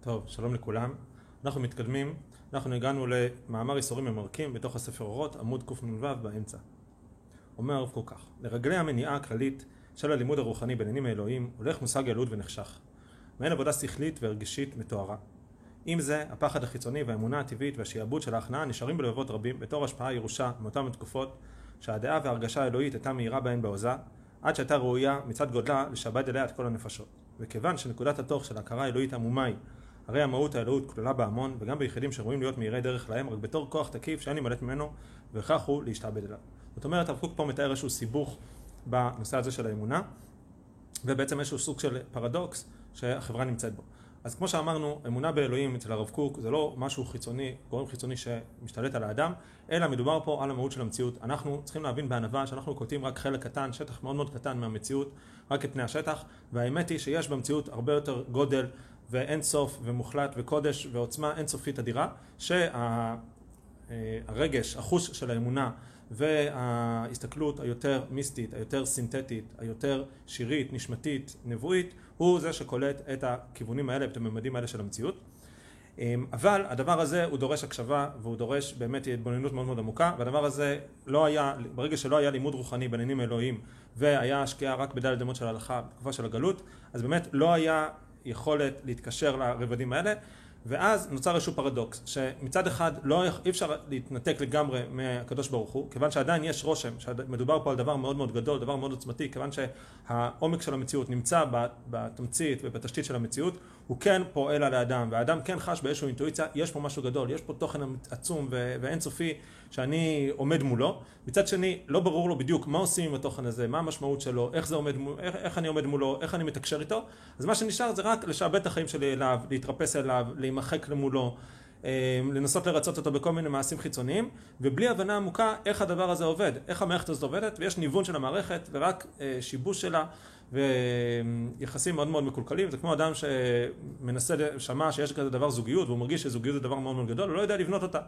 טוב, שלום לכולם. אנחנו מתקדמים, אנחנו הגענו למאמר איסורים ממרקים בתוך הספר אורות, עמוד קנ"ו באמצע. אומר הרב קוק כך: לרגלי המניעה הכללית של הלימוד הרוחני בעניינים האלוהים הולך מושג ילוד ונחשך. מעין עבודה שכלית והרגשית מתוארה. עם זה, הפחד החיצוני והאמונה הטבעית והשעבוד של ההכנעה נשארים בלבבות רבים בתור השפעה ירושה מאותן התקופות שהדעה וההרגשה האלוהית הייתה מהירה בהן בעוזה, עד שהייתה ראויה מצד גודלה לשעבד אליה את כל הנפשות. וכיוון שנקודת התוך של ההכרה האלוהית עמומה היא, הרי המהות האלוהות כלולה בהמון, וגם ביחידים שראויים להיות מהירי דרך להם, רק בתור כוח תקיף שאין להימלט ממנו, וכך הוא להשתעבד אליו. זאת אומרת, הרב קוק פה מתאר איזשהו סיבוך בנושא הזה של האמונה, ובעצם איזשהו סוג של פרדוקס שהחברה נמצאת בו. אז כמו שאמרנו, אמונה באלוהים אצל הרב קוק זה לא משהו חיצוני, גורם חיצוני שמשתלט על האדם, אלא מדובר פה על המהות של המציאות. אנחנו צריכים להבין בענווה שאנחנו קוטעים רק חלק קטן, שטח מאוד מאוד קטן מהמציאות, רק את פני השטח, והאמת היא שיש במציאות הרבה יותר גודל ואין סוף ומוחלט וקודש ועוצמה אינסופית אדירה, שהרגש, החוש של האמונה וההסתכלות היותר מיסטית, היותר סינתטית, היותר שירית, נשמתית, נבואית, הוא זה שקולט את הכיוונים האלה, את הממדים האלה של המציאות. אבל הדבר הזה הוא דורש הקשבה והוא דורש באמת התבוננות מאוד מאוד עמוקה והדבר הזה לא היה, ברגע שלא היה לימוד רוחני בעניינים אלוהים והיה השקיעה רק בדלת אמות של ההלכה בתקופה של הגלות אז באמת לא היה יכולת להתקשר לרבדים האלה ואז נוצר איזשהו פרדוקס, שמצד אחד לא, אי אפשר להתנתק לגמרי מהקדוש ברוך הוא, כיוון שעדיין יש רושם שמדובר פה על דבר מאוד מאוד גדול, דבר מאוד עוצמתי, כיוון שהעומק של המציאות נמצא בתמצית ובתשתית של המציאות, הוא כן פועל על האדם, והאדם כן חש באיזושהי אינטואיציה, יש פה משהו גדול, יש פה תוכן עצום ואינסופי שאני עומד מולו, מצד שני לא ברור לו בדיוק מה עושים עם התוכן הזה, מה המשמעות שלו, איך, עומד, איך, איך אני עומד מולו, איך אני מתקשר איתו, אז מה שנשאר זה רק לשעבד את החיים שלי אליו, להתרפס אליו, להימחק למולו, אה, לנסות לרצות אותו בכל מיני מעשים חיצוניים, ובלי הבנה עמוקה איך הדבר הזה עובד, איך המערכת הזאת עובדת, ויש ניוון של המערכת ורק אה, שיבוש שלה ויחסים מאוד מאוד מקולקלים, זה כמו אדם שמנסה, שמע שיש כזה דבר זוגיות והוא מרגיש שזוגיות זה דבר מאוד מאוד גדול, הוא לא יודע לבנות אותה.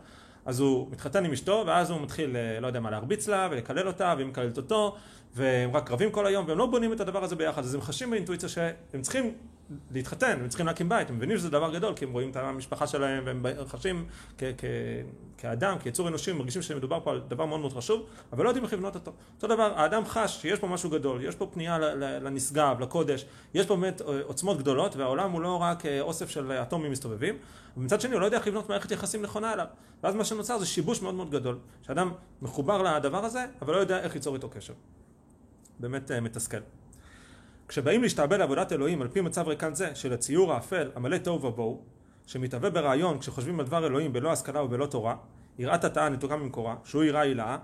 אז הוא מתחתן עם אשתו ואז הוא מתחיל, אה, לא יודע מה, להרביץ לה ולקלל אותה והיא מקללת אותו והם רק רבים כל היום והם לא בונים את הדבר הזה ביחד, אז הם חשים באינטואיציה שהם צריכים להתחתן, הם צריכים להקים בית, הם מבינים שזה דבר גדול כי הם רואים את המשפחה שלהם והם חשים כאדם, כיצור אנושי, מרגישים שמדובר פה על דבר מאוד מאוד חשוב, אבל לא יודעים איך לבנות אותו. אותו דבר, האדם חש שיש פה משהו גדול, יש פה פנייה לנשגב, לקודש, יש פה באמת אה, עוצמות גדולות והעולם הוא לא רק אה, אוסף של אטומים מסתובבים, ומצד שני הוא לא יודע איך לבנות מערכת יחסים נכונה אליו. ואז מה שנוצר זה שיבוש מאוד מאוד גדול, שאדם מחובר לדבר הזה, אבל לא יודע איך ליצור איתו קשר. באמת אה, מתסכל. כשבאים להשתעבד לעבודת אלוהים על פי מצב ריקן זה של הציור האפל המלא תוהו ובוהו שמתהווה ברעיון כשחושבים על דבר אלוהים בלא השכלה ובלא תורה יראת התאה נתוקה ממקורה שהוא יראה הילאה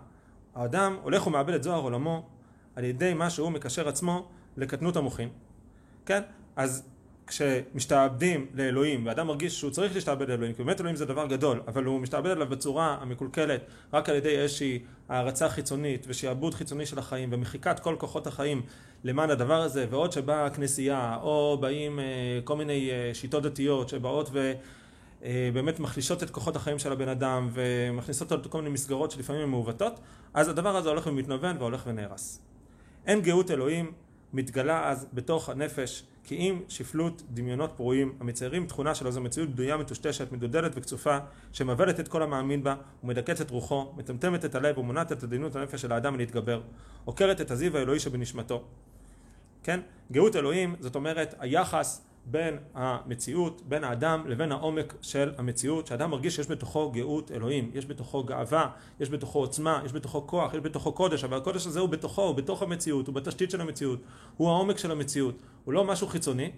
האדם הולך ומאבד את זוהר עולמו על ידי מה שהוא מקשר עצמו לקטנות המוחין כן? אז כשמשתעבדים לאלוהים ואדם מרגיש שהוא צריך להשתעבד לאלוהים כי באמת אלוהים זה דבר גדול אבל הוא משתעבד עליו בצורה המקולקלת רק על ידי איזושהי הערצה חיצונית ושעבוד חיצוני של החיים ומחיקת כל כוחות החיים למען הדבר הזה ועוד שבאה הכנסייה או באים אה, כל מיני אה, שיטות דתיות שבאות ובאמת אה, מחלישות את כוחות החיים של הבן אדם ומכניסות אותו לכל מיני מסגרות שלפעמים הן מעוותות אז הדבר הזה הולך ומתנוון והולך ונהרס. אין גאות אלוהים מתגלה אז בתוך הנפש כי אם שפלות דמיונות פרועים המציירים תכונה של איזו מציאות בדויה מטושטשת מדודלת וקצופה שמבלת את כל המאמין בה ומדכאת את רוחו מטמטמת את הלב ומונעת את עדינות הנפש של האדם מלהתגבר עוקרת את הזיו האלוהי שבנשמתו כן? גאות אלוהים זאת אומרת היחס בין המציאות, בין האדם לבין העומק של המציאות, שאדם מרגיש שיש בתוכו גאות אלוהים, יש בתוכו גאווה, יש בתוכו עוצמה, יש בתוכו כוח, יש בתוכו קודש, אבל הקודש הזה הוא בתוכו, הוא בתוך המציאות, הוא בתשתית של המציאות, הוא העומק של המציאות, הוא לא משהו חיצוני,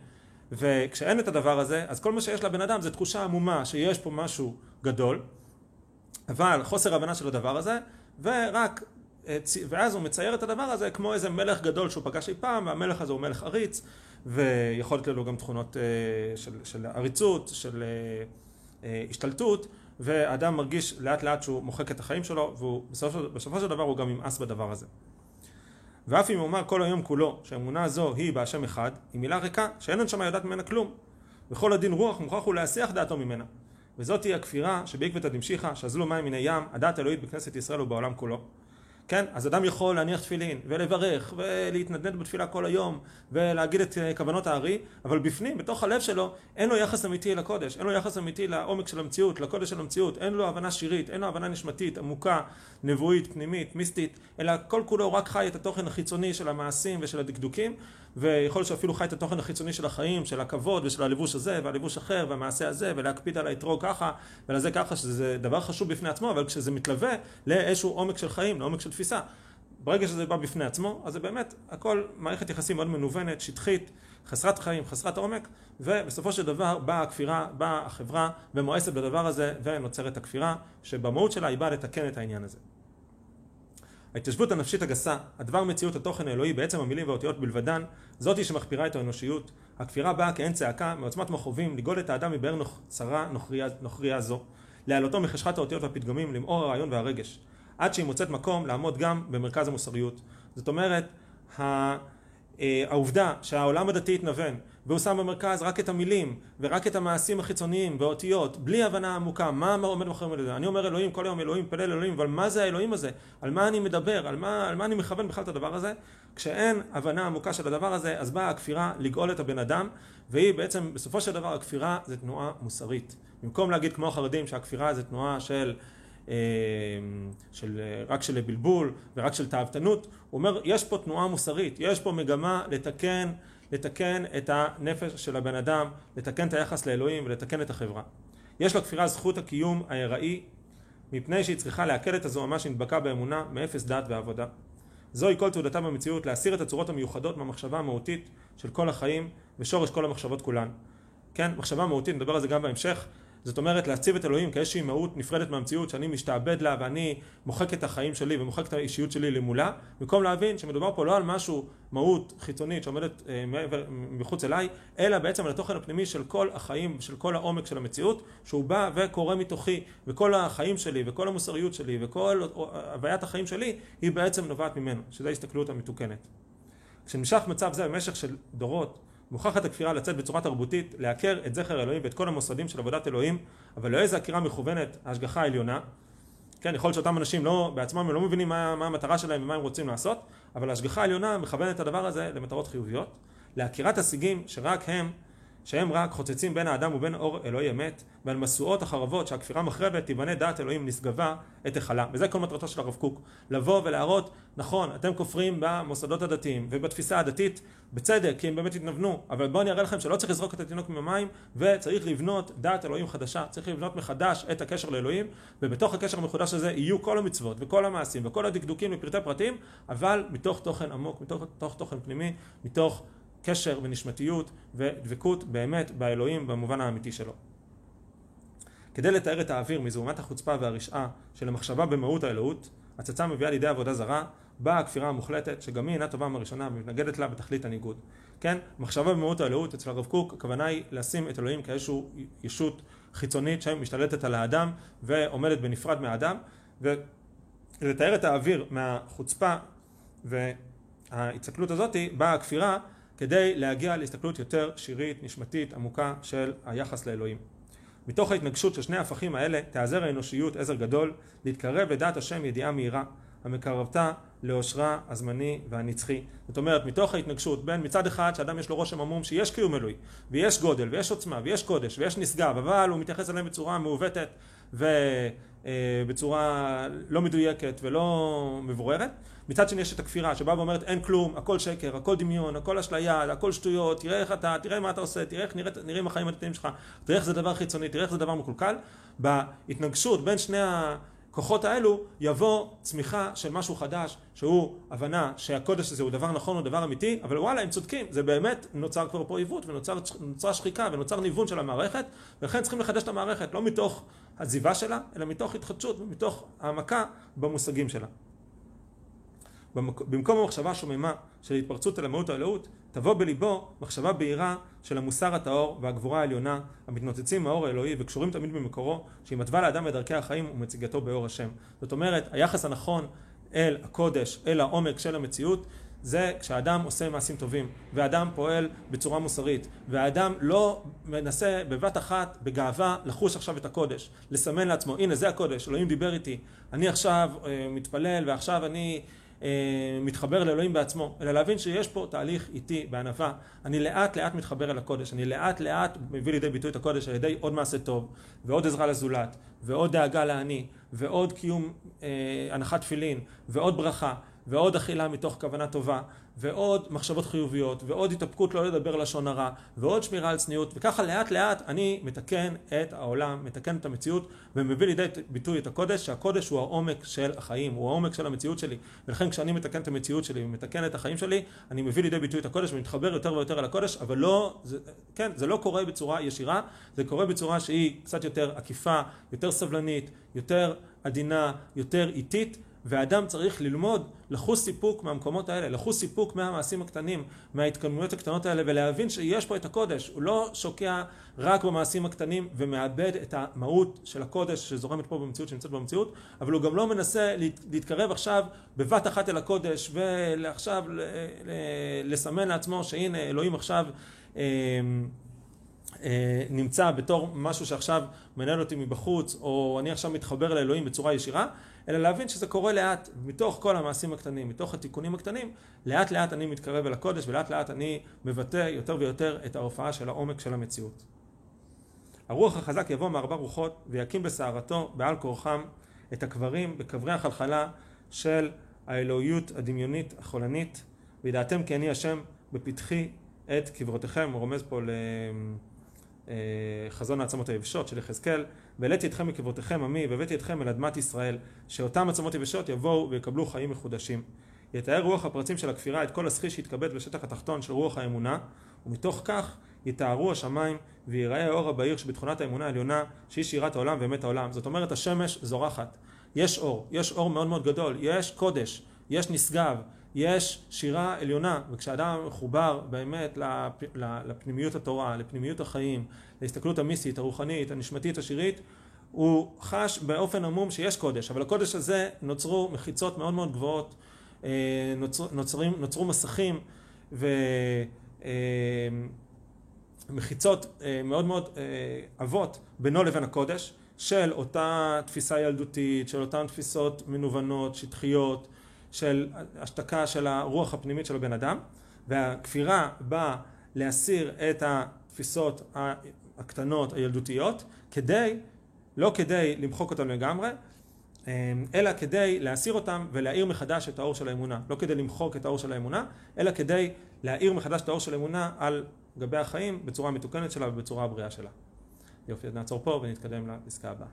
וכשאין את הדבר הזה, אז כל מה שיש לבן אדם זה תחושה עמומה שיש פה משהו גדול, אבל חוסר הבנה של הדבר הזה, ורק ואז הוא מצייר את הדבר הזה כמו איזה מלך גדול שהוא פגש אי פעם, והמלך הזה הוא מלך עריץ, ויכול להיות לו גם תכונות אה, של, של עריצות, של אה, אה, השתלטות, ואדם מרגיש לאט לאט שהוא מוחק את החיים שלו, ובסופו של דבר הוא גם ימאס בדבר הזה. ואף אם אומר כל היום כולו שהאמונה הזו היא בהשם אחד, היא מילה ריקה שאין הנשמה יודעת ממנה כלום. וכל הדין רוח מוכרח הוא להסיח דעתו ממנה. וזאת היא הכפירה שבעקבתא דמשיחא, שאזלו מים מן הים, הדת האלוהית בכנסת ישראל ובעולם כולו. כן? אז אדם יכול להניח תפילין, ולברך, ולהתנדנד בתפילה כל היום, ולהגיד את אה, כוונות הארי, אבל בפנים, בתוך הלב שלו, אין לו יחס אמיתי לקודש, אין לו יחס אמיתי לעומק של המציאות, לקודש של המציאות, אין לו הבנה שירית, אין לו הבנה נשמתית, עמוקה, נבואית, פנימית, מיסטית, אלא כל כולו רק חי את התוכן החיצוני של המעשים ושל הדקדוקים, ויכול להיות שאפילו חי את התוכן החיצוני של החיים, של הכבוד ושל הלבוש הזה והלבוש אחר והמעשה הזה ולהקפיד על האתרוג ככה ולזה ככה שזה דבר חשוב בפני עצמו אבל כשזה מתלווה לאיזשהו עומק של חיים, לעומק של תפיסה ברגע שזה בא בפני עצמו אז זה באמת הכל מערכת יחסים מאוד מנוונת, שטחית, חסרת חיים, חסרת עומק ובסופו של דבר באה הכפירה, באה החברה ומואסת בדבר הזה ונוצרת הכפירה שבמהות שלה היא באה לתקן את העניין הזה. ההתיישבות הנפשית הגסה, הדבר מציאות התוכן האלוהי בעצם המילים והאותיות בלבדן, זאתי שמחפירה את האנושיות. הכפירה באה כעין צעקה מעוצמת מכאובים לגאול את האדם מבאר צרה נוכריה, נוכריה זו, להעלותו מחשכת האותיות והפתגמים למאור הרעיון והרגש, עד שהיא מוצאת מקום לעמוד גם במרכז המוסריות. זאת אומרת, אה, העובדה שהעולם הדתי התנוון והוא שם במרכז רק את המילים ורק את המעשים החיצוניים והאותיות בלי הבנה עמוקה מה עומד מאחורי זה אני אומר אלוהים כל היום אלוהים פלל אלוהים אבל מה זה האלוהים הזה? על מה אני מדבר? על מה, על מה אני מכוון בכלל את הדבר הזה? כשאין הבנה עמוקה של הדבר הזה אז באה הכפירה לגאול את הבן אדם והיא בעצם בסופו של דבר הכפירה זה תנועה מוסרית. במקום להגיד כמו החרדים שהכפירה זה תנועה של של, רק של בלבול ורק של תאוותנות, הוא אומר יש פה תנועה מוסרית, יש פה מגמה לתקן, לתקן את הנפש של הבן אדם, לתקן את היחס לאלוהים ולתקן את החברה. יש לכפירה זכות הקיום ההיראי מפני שהיא צריכה לעכל את הזוהמה שנדבקה באמונה מאפס דת ועבודה. זוהי כל תעודתה במציאות להסיר את הצורות המיוחדות מהמחשבה המהותית של כל החיים ושורש כל המחשבות כולן. כן, מחשבה מהותית, נדבר על זה גם בהמשך, זאת אומרת להציב את אלוהים כאיזושהי מהות נפרדת מהמציאות שאני משתעבד לה ואני מוחק את החיים שלי ומוחק את האישיות שלי למולה במקום להבין שמדובר פה לא על משהו מהות חיצונית שעומדת אה, מעבר, מחוץ אליי אלא בעצם על התוכן הפנימי של כל החיים של כל העומק של המציאות שהוא בא וקורא מתוכי וכל החיים שלי וכל המוסריות שלי וכל הוויית החיים שלי היא בעצם נובעת ממנו שזו ההסתכלות המתוקנת. כשנמשך מצב זה במשך של דורות מוכרחת הכפירה לצאת בצורה תרבותית, לעקר את זכר אלוהים ואת כל המוסדים של עבודת אלוהים, אבל לא איזה עקירה מכוונת, ההשגחה העליונה. כן, יכול להיות שאותם אנשים לא, בעצמם הם לא מבינים מה, מה המטרה שלהם ומה הם רוצים לעשות, אבל ההשגחה העליונה מכוונת את הדבר הזה למטרות חיוביות. לעקירת השיגים שרק הם שהם רק חוצצים בין האדם ובין אור אלוהי אמת, ועל משואות החרבות שהכפירה מחרבת תיבנה דעת אלוהים נשגבה את היכלה. וזה כל מטרתו של הרב קוק, לבוא ולהראות, נכון, אתם כופרים במוסדות הדתיים ובתפיסה הדתית, בצדק, כי הם באמת התנוונו, אבל בואו אני אראה לכם שלא צריך לזרוק את התינוק ממים, וצריך לבנות דעת אלוהים חדשה, צריך לבנות מחדש את הקשר לאלוהים, ובתוך הקשר המחודש הזה יהיו כל המצוות וכל המעשים וכל הדקדוקים לפרטי פרטים, אבל מתוך תוכן עמוק, מתוך, תוכן פנימי, מתוך קשר ונשמתיות ודבקות באמת באלוהים במובן האמיתי שלו. כדי לתאר את האוויר מזוהמת החוצפה והרשעה של המחשבה במהות האלוהות, הצצה מביאה לידי עבודה זרה, באה הכפירה המוחלטת, שגם היא אינה טובה מהראשונה ומתנגדת לה בתכלית הניגוד. כן, מחשבה במהות האלוהות אצל הרב קוק, הכוונה היא לשים את אלוהים כאיזושהי ישות חיצונית שמשתלטת על האדם ועומדת בנפרד מהאדם, ולתאר את האוויר מהחוצפה וההצקלות הזאת, באה הכפירה כדי להגיע להסתכלות יותר שירית, נשמתית, עמוקה של היחס לאלוהים. מתוך ההתנגשות של שני ההפכים האלה תעזר האנושיות עזר גדול להתקרב לדעת השם ידיעה מהירה המקרבתה לאושרה הזמני והנצחי. זאת אומרת מתוך ההתנגשות בין מצד אחד שאדם יש לו רושם עמום שיש קיום אלוהי ויש גודל ויש עוצמה ויש קודש ויש נשגב אבל הוא מתייחס אליהם בצורה מעוותת ובצורה לא מדויקת ולא מבוררת מצד שני יש את הכפירה שבאה ואומרת אין כלום, הכל שקר, הכל דמיון, הכל אשליה, הכל שטויות, תראה איך אתה, תראה מה אתה עושה, תראה איך נראה, נראים החיים הדתיים שלך, תראה איך זה דבר חיצוני, תראה איך זה דבר מקולקל. בהתנגשות בין שני הכוחות האלו יבוא צמיחה של משהו חדש שהוא הבנה שהקודש הזה הוא דבר נכון, הוא דבר אמיתי, אבל וואלה הם צודקים, זה באמת נוצר כבר פה עיוות ונוצרה שחיקה ונוצר ניוון של המערכת ולכן צריכים לחדש את המערכת לא מתוך עזיבה שלה אלא מתוך התחדשות ומתוך העמקה במושגים שלה. במקום המחשבה השוממה של התפרצות אל המהות האלוהות, תבוא בליבו מחשבה בהירה של המוסר הטהור והגבורה העליונה, המתנוצצים מהאור האלוהי וקשורים תמיד במקורו, שהיא מתווה לאדם את דרכי החיים ומציגתו באור השם. זאת אומרת, היחס הנכון אל הקודש, אל העומק של המציאות, זה כשאדם עושה מעשים טובים, ואדם פועל בצורה מוסרית, והאדם לא מנסה בבת אחת, בגאווה, לחוש עכשיו את הקודש, לסמן לעצמו, הנה זה הקודש, אלוהים דיבר איתי, אני עכשיו אה, מתפלל ועכשיו אני מתחבר לאלוהים בעצמו, אלא להבין שיש פה תהליך איטי בענווה. אני לאט לאט מתחבר אל הקודש, אני לאט לאט מביא לידי ביטוי את הקודש על ידי עוד מעשה טוב, ועוד עזרה לזולת, ועוד דאגה לעני, ועוד קיום אה, הנחת תפילין, ועוד ברכה, ועוד אכילה מתוך כוונה טובה, ועוד מחשבות חיוביות, ועוד התאפקות לא לדבר לשון הרע, ועוד שמירה על צניעות, וככה לאט לאט אני מתקן את העולם, מתקן את המציאות, ומביא לידי ביטוי את הקודש, שהקודש הוא העומק של החיים, הוא העומק של המציאות שלי, ולכן כשאני מתקן את המציאות שלי ומתקן את החיים שלי, אני מביא לידי ביטוי את הקודש ומתחבר יותר ויותר אל הקודש, אבל לא, זה, כן, זה לא קורה בצורה ישירה, זה קורה בצורה שהיא קצת יותר עקיפה, יותר סבלנית, יותר עדינה, יותר איטית, ואדם צריך ללמוד לחוש סיפוק מהמקומות האלה, לחוש סיפוק מהמעשים הקטנים, מההתקדמויות הקטנות האלה, ולהבין שיש פה את הקודש. הוא לא שוקע רק במעשים הקטנים ומאבד את המהות של הקודש שזורמת פה במציאות, שנמצאת במציאות, אבל הוא גם לא מנסה להתקרב עכשיו בבת אחת אל הקודש, ועכשיו לסמן לעצמו שהנה אלוהים עכשיו אה, נמצא בתור משהו שעכשיו מנהל אותי מבחוץ, או אני עכשיו מתחבר לאלוהים בצורה ישירה, אלא להבין שזה קורה לאט, מתוך כל המעשים הקטנים, מתוך התיקונים הקטנים, לאט לאט אני מתקרב אל הקודש, ולאט לאט אני מבטא יותר ויותר את ההופעה של העומק של המציאות. הרוח החזק יבוא מארבע רוחות, ויקים בסערתו, בעל כורחם, את הקברים בקברי החלחלה של האלוהיות הדמיונית החולנית, וידעתם כי אני השם בפתחי את קברותיכם, הוא רומז פה ל... אה, חזון העצמות היבשות של יחזקאל, והעליתי אתכם מקברותיכם עמי, והבאתי אתכם אל אדמת ישראל, שאותם עצמות יבשות יבואו ויקבלו חיים מחודשים. יתאר רוח הפרצים של הכפירה את כל הסחי שיתכבד בשטח התחתון של רוח האמונה, ומתוך כך יתארו השמיים ויראה האור הבהיר שבתכונת האמונה העליונה, שהיא שירת העולם ואמת העולם. זאת אומרת, השמש זורחת. יש אור, יש אור מאוד מאוד גדול, יש קודש, יש נשגב, יש שירה עליונה, וכשאדם מחובר באמת לפנימיות התורה, לפנימיות החיים, להסתכלות המיסטית, הרוחנית, הנשמתית, השירית, הוא חש באופן עמום שיש קודש, אבל הקודש הזה נוצרו מחיצות מאוד מאוד גבוהות, אה, נוצר, נוצרים, נוצרו מסכים ומחיצות אה, מאוד מאוד אה, עבות בינו לבין הקודש, של אותה תפיסה ילדותית, של אותן תפיסות מנוונות, שטחיות, של השתקה של הרוח הפנימית של הבן אדם, והכפירה באה להסיר את התפיסות הקטנות הילדותיות, כדי, לא כדי למחוק אותן לגמרי, אלא כדי להסיר אותם ולהאיר מחדש את האור של האמונה. לא כדי למחוק את האור של האמונה, אלא כדי להאיר מחדש את האור של האמונה על גבי החיים בצורה מתוקנת שלה ובצורה הבריאה שלה. יופי, אז נעצור פה ונתקדם לפסקה הבאה.